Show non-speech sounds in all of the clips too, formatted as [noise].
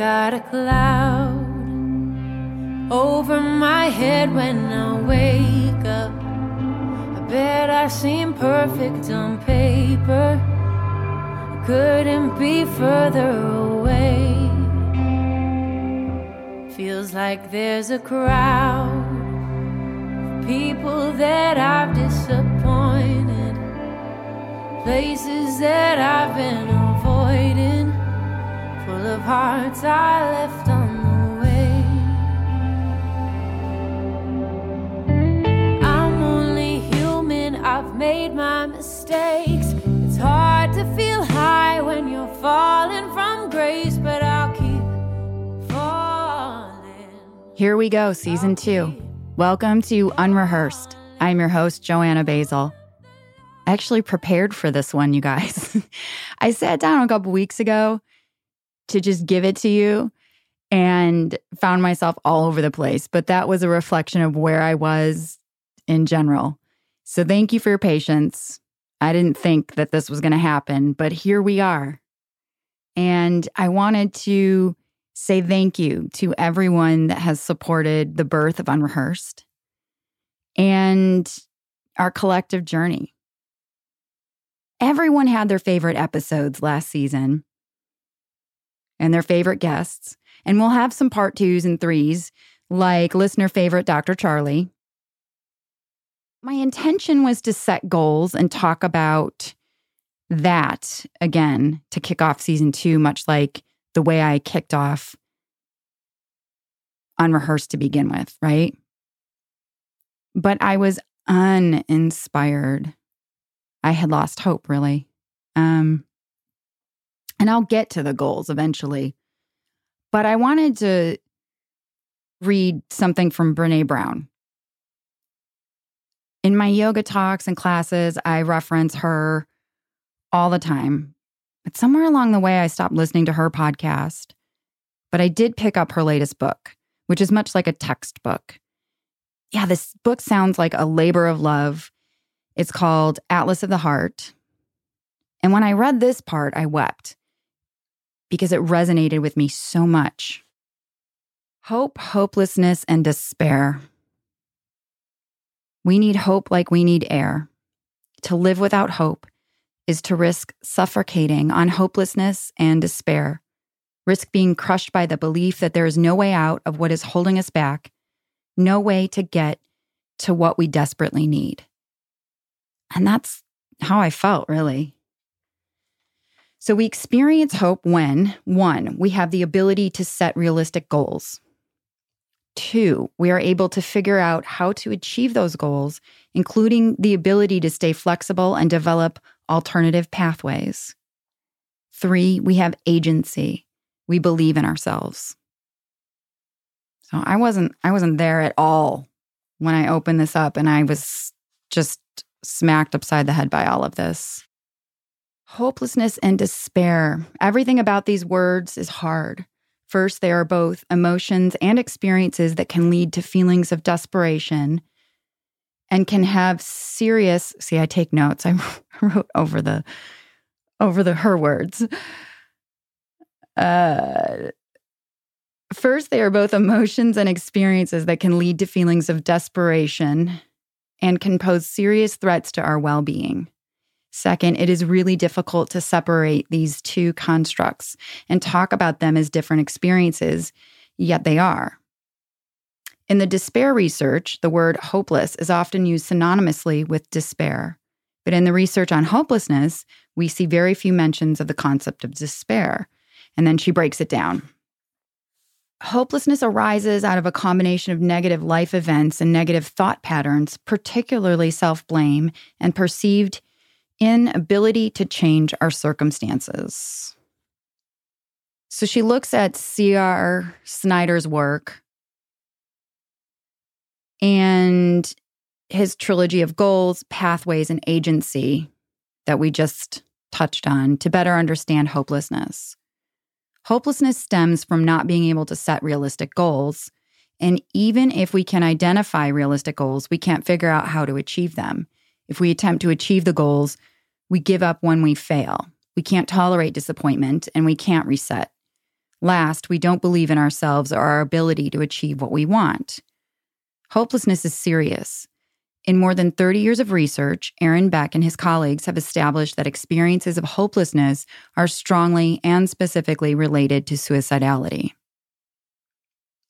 got a cloud over my head when I wake up. I bet I seem perfect on paper. I couldn't be further away. Feels like there's a crowd of people that I've disappointed, places that I've been hearts I left on the way. I'm only human, I've made my mistakes. It's hard to feel high when you're falling from grace, but I'll keep falling. Here we go, season two. Welcome to Unrehearsed. I'm your host, Joanna Basil. Actually prepared for this one, you guys. [laughs] I sat down a couple weeks ago to just give it to you and found myself all over the place, but that was a reflection of where I was in general. So thank you for your patience. I didn't think that this was going to happen, but here we are. And I wanted to say thank you to everyone that has supported the birth of Unrehearsed and our collective journey. Everyone had their favorite episodes last season and their favorite guests. And we'll have some part twos and threes, like listener favorite Dr. Charlie. My intention was to set goals and talk about that again to kick off season two, much like the way I kicked off unrehearsed to begin with, right? But I was uninspired. I had lost hope, really. Um, and I'll get to the goals eventually. But I wanted to read something from Brene Brown. In my yoga talks and classes, I reference her all the time. But somewhere along the way, I stopped listening to her podcast. But I did pick up her latest book, which is much like a textbook. Yeah, this book sounds like a labor of love. It's called Atlas of the Heart. And when I read this part, I wept because it resonated with me so much. Hope, hopelessness, and despair. We need hope like we need air. To live without hope is to risk suffocating on hopelessness and despair, risk being crushed by the belief that there is no way out of what is holding us back, no way to get to what we desperately need. And that's how I felt, really. So we experience hope when, one, we have the ability to set realistic goals. Two, we are able to figure out how to achieve those goals, including the ability to stay flexible and develop alternative pathways. Three, we have agency. We believe in ourselves. So I wasn't I wasn't there at all when I opened this up and I was just smacked upside the head by all of this. Hopelessness and despair. Everything about these words is hard. First, they are both emotions and experiences that can lead to feelings of desperation and can have serious see I take notes. [laughs] I wrote over the over the her words. Uh First, they are both emotions and experiences that can lead to feelings of desperation and can pose serious threats to our well being. Second, it is really difficult to separate these two constructs and talk about them as different experiences, yet they are. In the despair research, the word hopeless is often used synonymously with despair. But in the research on hopelessness, we see very few mentions of the concept of despair. And then she breaks it down. Hopelessness arises out of a combination of negative life events and negative thought patterns, particularly self blame and perceived inability to change our circumstances. So she looks at C.R. Snyder's work and his trilogy of goals, pathways, and agency that we just touched on to better understand hopelessness. Hopelessness stems from not being able to set realistic goals. And even if we can identify realistic goals, we can't figure out how to achieve them. If we attempt to achieve the goals, we give up when we fail. We can't tolerate disappointment and we can't reset. Last, we don't believe in ourselves or our ability to achieve what we want. Hopelessness is serious. In more than 30 years of research, Aaron Beck and his colleagues have established that experiences of hopelessness are strongly and specifically related to suicidality.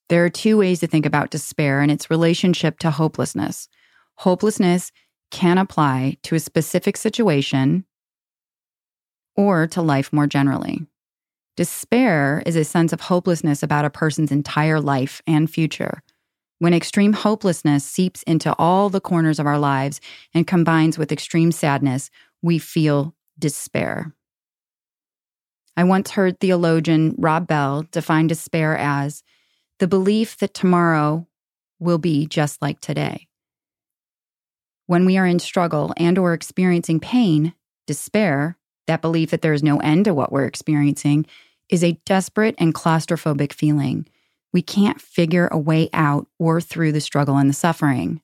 There are two ways to think about despair and its relationship to hopelessness. Hopelessness can apply to a specific situation or to life more generally. Despair is a sense of hopelessness about a person's entire life and future. When extreme hopelessness seeps into all the corners of our lives and combines with extreme sadness, we feel despair. I once heard theologian Rob Bell define despair as the belief that tomorrow will be just like today. When we are in struggle and or experiencing pain, despair that belief that there is no end to what we're experiencing is a desperate and claustrophobic feeling. We can't figure a way out or through the struggle and the suffering.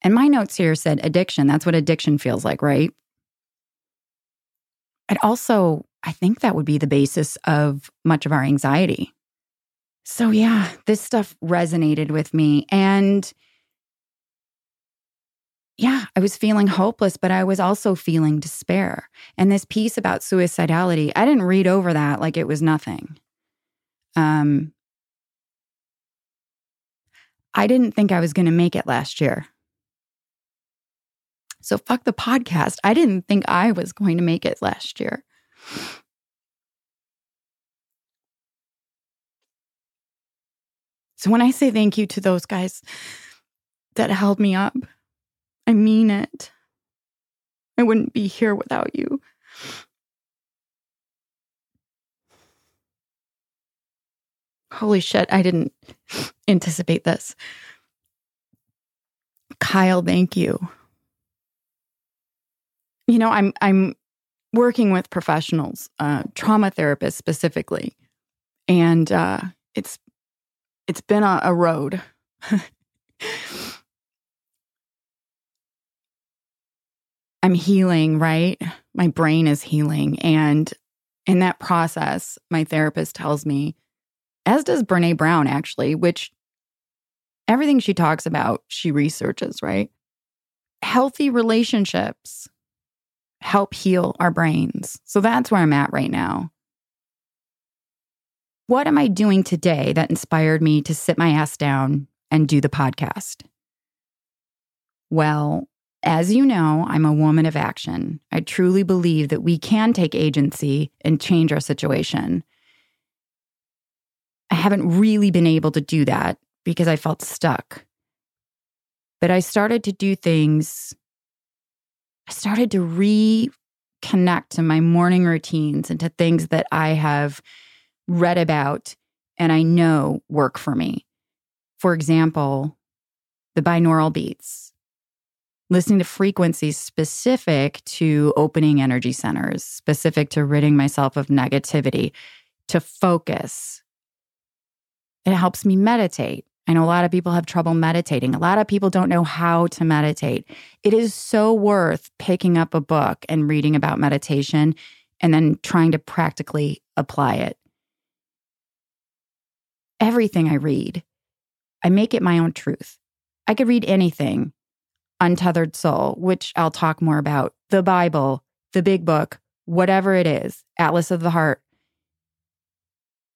And my notes here said addiction. That's what addiction feels like, right? And also, I think that would be the basis of much of our anxiety. So, yeah, this stuff resonated with me. And yeah, I was feeling hopeless, but I was also feeling despair. And this piece about suicidality, I didn't read over that like it was nothing. Um, I didn't think I was going to make it last year. So fuck the podcast. I didn't think I was going to make it last year. So when I say thank you to those guys that held me up, I mean it. I wouldn't be here without you. Holy shit, I didn't anticipate this. Kyle, thank you. You know, I'm I'm working with professionals, uh, trauma therapists specifically, and uh, it's it's been a, a road. [laughs] I'm healing, right? My brain is healing. And in that process, my therapist tells me, as does Brene Brown, actually, which everything she talks about, she researches, right? Healthy relationships help heal our brains. So that's where I'm at right now. What am I doing today that inspired me to sit my ass down and do the podcast? Well, as you know, I'm a woman of action. I truly believe that we can take agency and change our situation. I haven't really been able to do that because I felt stuck. But I started to do things, I started to reconnect to my morning routines and to things that I have read about and I know work for me. For example, the binaural beats listening to frequencies specific to opening energy centers, specific to ridding myself of negativity, to focus. It helps me meditate. I know a lot of people have trouble meditating. A lot of people don't know how to meditate. It is so worth picking up a book and reading about meditation and then trying to practically apply it. Everything I read, I make it my own truth. I could read anything Untethered Soul, which I'll talk more about, the Bible, the big book, whatever it is, Atlas of the Heart.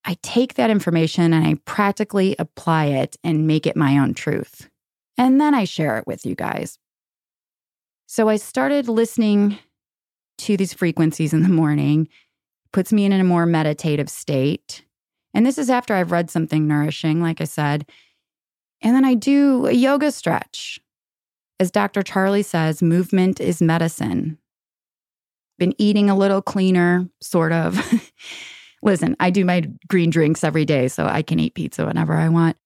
I take that information and I practically apply it and make it my own truth. And then I share it with you guys. So I started listening to these frequencies in the morning, puts me in a more meditative state. And this is after I've read something nourishing, like I said. And then I do a yoga stretch as Dr. Charlie says, movement is medicine. Been eating a little cleaner, sort of. [laughs] Listen, I do my green drinks every day, so I can eat pizza whenever I want.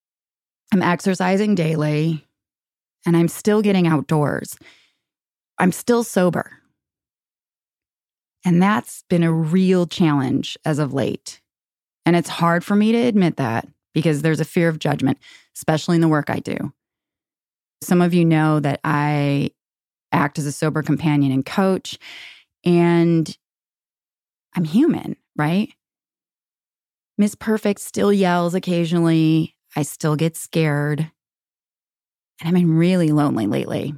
I'm exercising daily, and I'm still getting outdoors. I'm still sober. And that's been a real challenge as of late. And it's hard for me to admit that because there's a fear of judgment, especially in the work I do. Some of you know that I act as a sober companion and coach, and I'm human, right? Miss Perfect still yells occasionally. I still get scared. And I've been really lonely lately.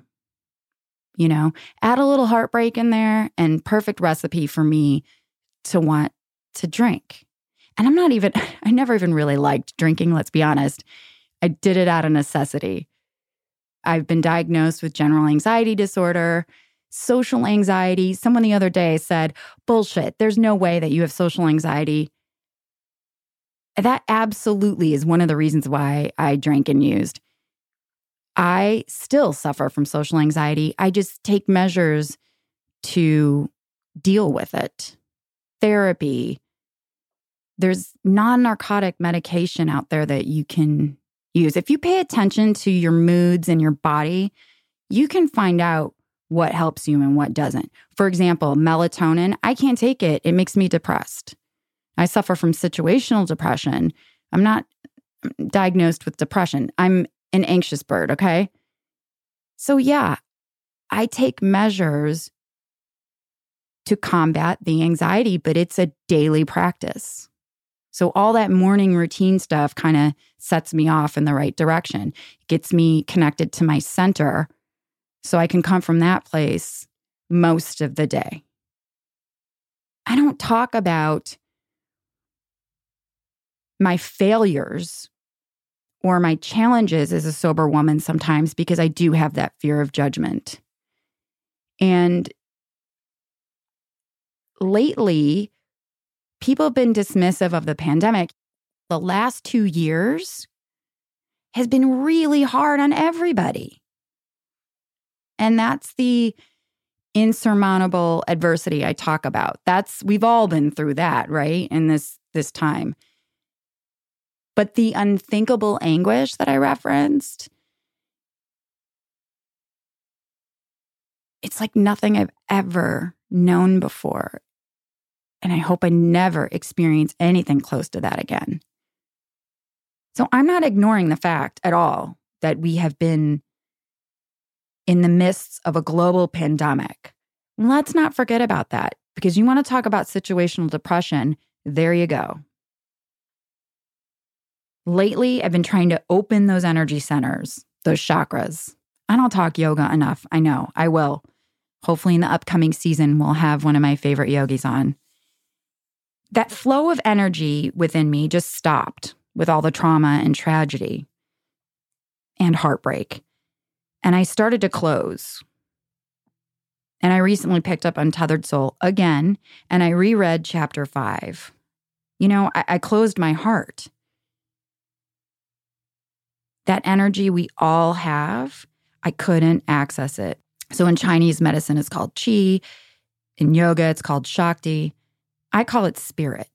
You know, add a little heartbreak in there and perfect recipe for me to want to drink. And I'm not even, [laughs] I never even really liked drinking, let's be honest. I did it out of necessity. I've been diagnosed with general anxiety disorder, social anxiety. Someone the other day said, bullshit, there's no way that you have social anxiety. That absolutely is one of the reasons why I drank and used. I still suffer from social anxiety. I just take measures to deal with it. Therapy. There's non narcotic medication out there that you can use. If you pay attention to your moods and your body, you can find out what helps you and what doesn't. For example, melatonin, I can't take it, it makes me depressed. I suffer from situational depression. I'm not diagnosed with depression. I'm an anxious bird, okay? So, yeah, I take measures to combat the anxiety, but it's a daily practice. So, all that morning routine stuff kind of sets me off in the right direction, gets me connected to my center so I can come from that place most of the day. I don't talk about my failures or my challenges as a sober woman sometimes because I do have that fear of judgment. And lately, people have been dismissive of the pandemic. The last two years has been really hard on everybody. And that's the insurmountable adversity I talk about. That's we've all been through that, right? In this this time. But the unthinkable anguish that I referenced, it's like nothing I've ever known before. And I hope I never experience anything close to that again. So I'm not ignoring the fact at all that we have been in the midst of a global pandemic. Let's not forget about that because you want to talk about situational depression. There you go. Lately, I've been trying to open those energy centers, those chakras. I don't talk yoga enough. I know, I will. Hopefully, in the upcoming season, we'll have one of my favorite yogis on. That flow of energy within me just stopped with all the trauma and tragedy and heartbreak. And I started to close. And I recently picked up Untethered Soul again, and I reread chapter five. You know, I, I closed my heart that energy we all have, I couldn't access it. So in Chinese medicine, it's called qi. In yoga, it's called shakti. I call it spirit.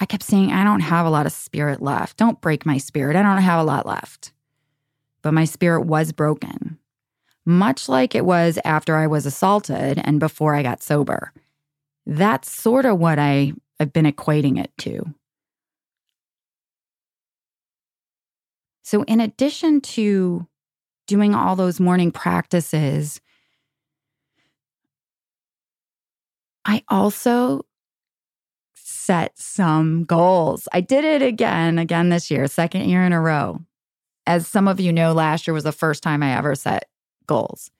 I kept saying, I don't have a lot of spirit left. Don't break my spirit. I don't have a lot left. But my spirit was broken, much like it was after I was assaulted and before I got sober. That's sort of what I, I've been equating it to. So, in addition to doing all those morning practices, I also set some goals. I did it again, again this year, second year in a row. As some of you know, last year was the first time I ever set goals.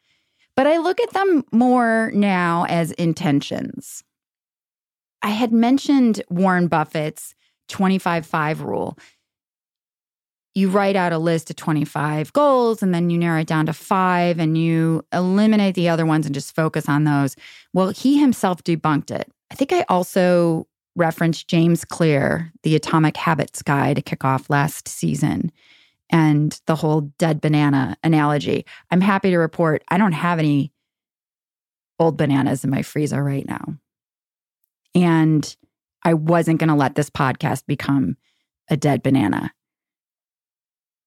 But I look at them more now as intentions. I had mentioned Warren Buffett's 25 5 rule you write out a list of 25 goals and then you narrow it down to five and you eliminate the other ones and just focus on those. Well, he himself debunked it. I think I also referenced James Clear, the Atomic Habits guy to kick off last season, and the whole dead banana analogy. I'm happy to report I don't have any old bananas in my freezer right now. And I wasn't going to let this podcast become a dead banana.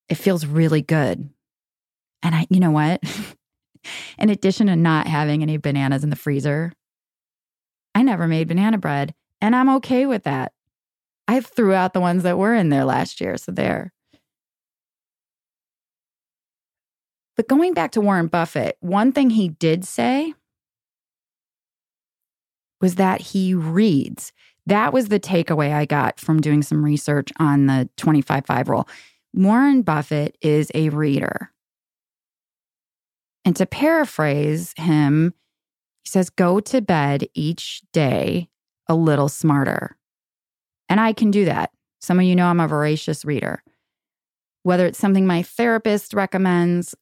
It feels really good. And I, you know what? [laughs] in addition to not having any bananas in the freezer, I never made banana bread, and I'm okay with that. I threw out the ones that were in there last year, so there. But going back to Warren Buffett, one thing he did say was that he reads. That was the takeaway I got from doing some research on the 25 5 rule. Warren Buffett is a reader. And to paraphrase him, he says, Go to bed each day a little smarter. And I can do that. Some of you know I'm a voracious reader. Whether it's something my therapist recommends,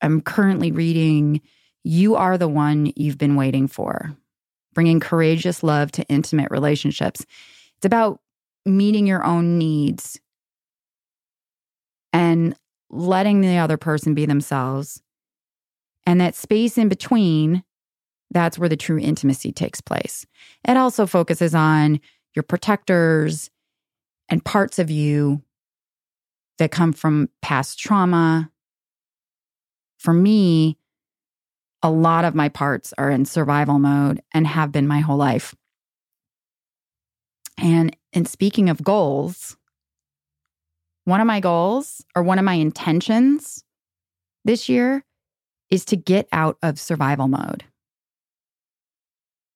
I'm currently reading You Are the One You've Been Waiting For, bringing courageous love to intimate relationships. It's about meeting your own needs and letting the other person be themselves. And that space in between, that's where the true intimacy takes place. It also focuses on your protectors and parts of you that come from past trauma. For me, a lot of my parts are in survival mode and have been my whole life. And in speaking of goals, one of my goals or one of my intentions this year is to get out of survival mode.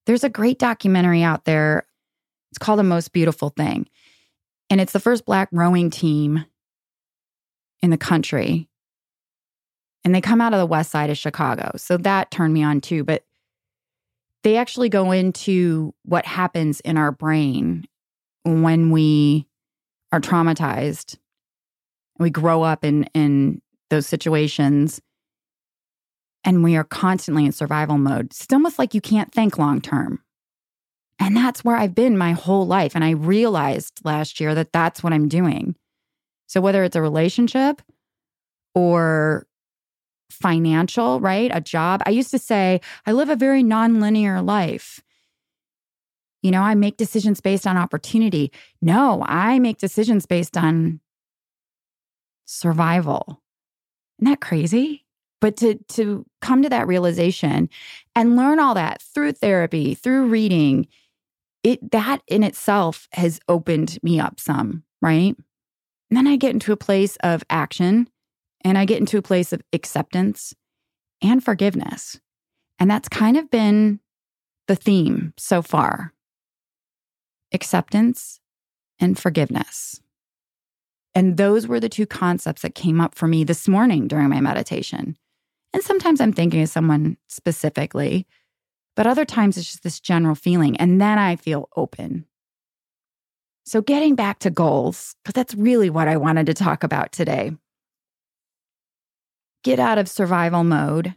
There's a great documentary out there. It's called The Most Beautiful Thing. And it's the first Black rowing team in the country. And they come out of the west side of Chicago. So that turned me on too. But they actually go into what happens in our brain when we are traumatized. And we grow up in, in those situations and we are constantly in survival mode. It's almost like you can't think long term. And that's where I've been my whole life. And I realized last year that that's what I'm doing. So, whether it's a relationship or financial, right? A job. I used to say, I live a very nonlinear life. You know, I make decisions based on opportunity. No, I make decisions based on survival. Isn't that crazy? But to to come to that realization and learn all that through therapy, through reading, it that in itself has opened me up some, right? And then I get into a place of action and I get into a place of acceptance and forgiveness. And that's kind of been the theme so far acceptance and forgiveness. And those were the two concepts that came up for me this morning during my meditation. And sometimes I'm thinking of someone specifically, but other times it's just this general feeling. And then I feel open. So, getting back to goals, because that's really what I wanted to talk about today. Get out of survival mode.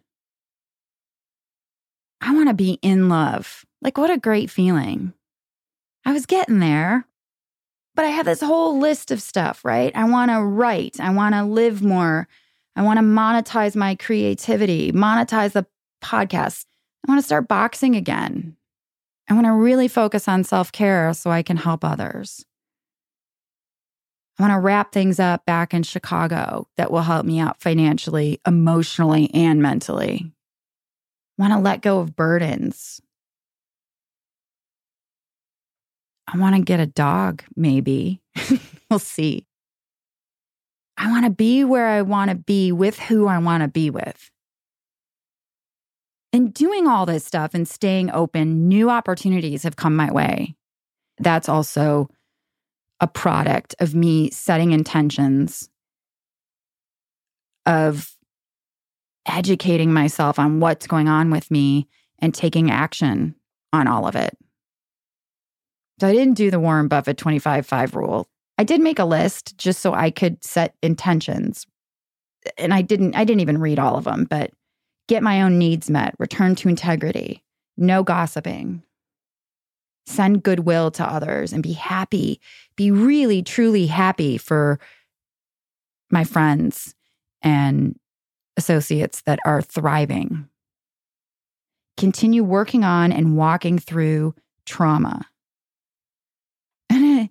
I want to be in love. Like, what a great feeling. I was getting there, but I have this whole list of stuff, right? I want to write, I want to live more. I want to monetize my creativity, monetize the podcast. I want to start boxing again. I want to really focus on self care so I can help others. I want to wrap things up back in Chicago that will help me out financially, emotionally, and mentally. I want to let go of burdens. I want to get a dog, maybe. [laughs] we'll see. I want to be where I want to be with who I want to be with. In doing all this stuff and staying open, new opportunities have come my way. That's also a product of me setting intentions, of educating myself on what's going on with me and taking action on all of it. So I didn't do the Warren Buffett 25 5 rule. I did make a list just so I could set intentions. And I didn't I didn't even read all of them, but get my own needs met, return to integrity, no gossiping, send goodwill to others and be happy, be really truly happy for my friends and associates that are thriving. Continue working on and walking through trauma. [laughs]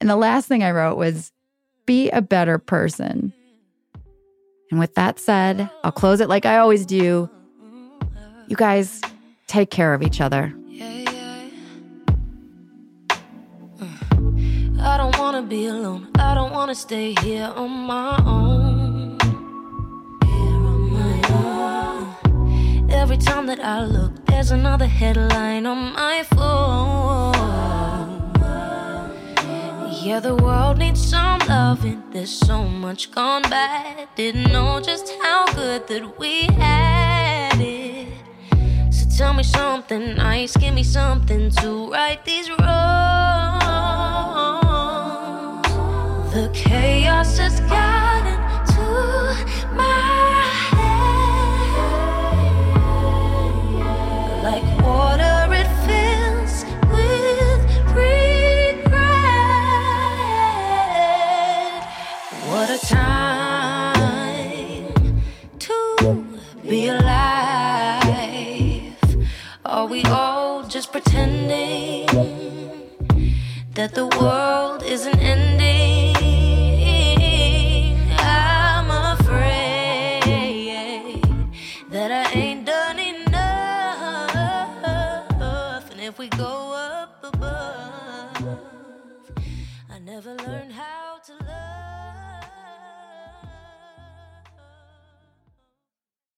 And the last thing I wrote was be a better person. And with that said, I'll close it like I always do. You guys take care of each other. I don't wanna be alone. I don't wanna stay here on my own. Here on my own. Every time that I look, there's another headline on my phone. Yeah, the world needs some loving. There's so much gone bad. Didn't know just how good that we had it. So tell me something nice, give me something to right these wrongs. The chaos has gotten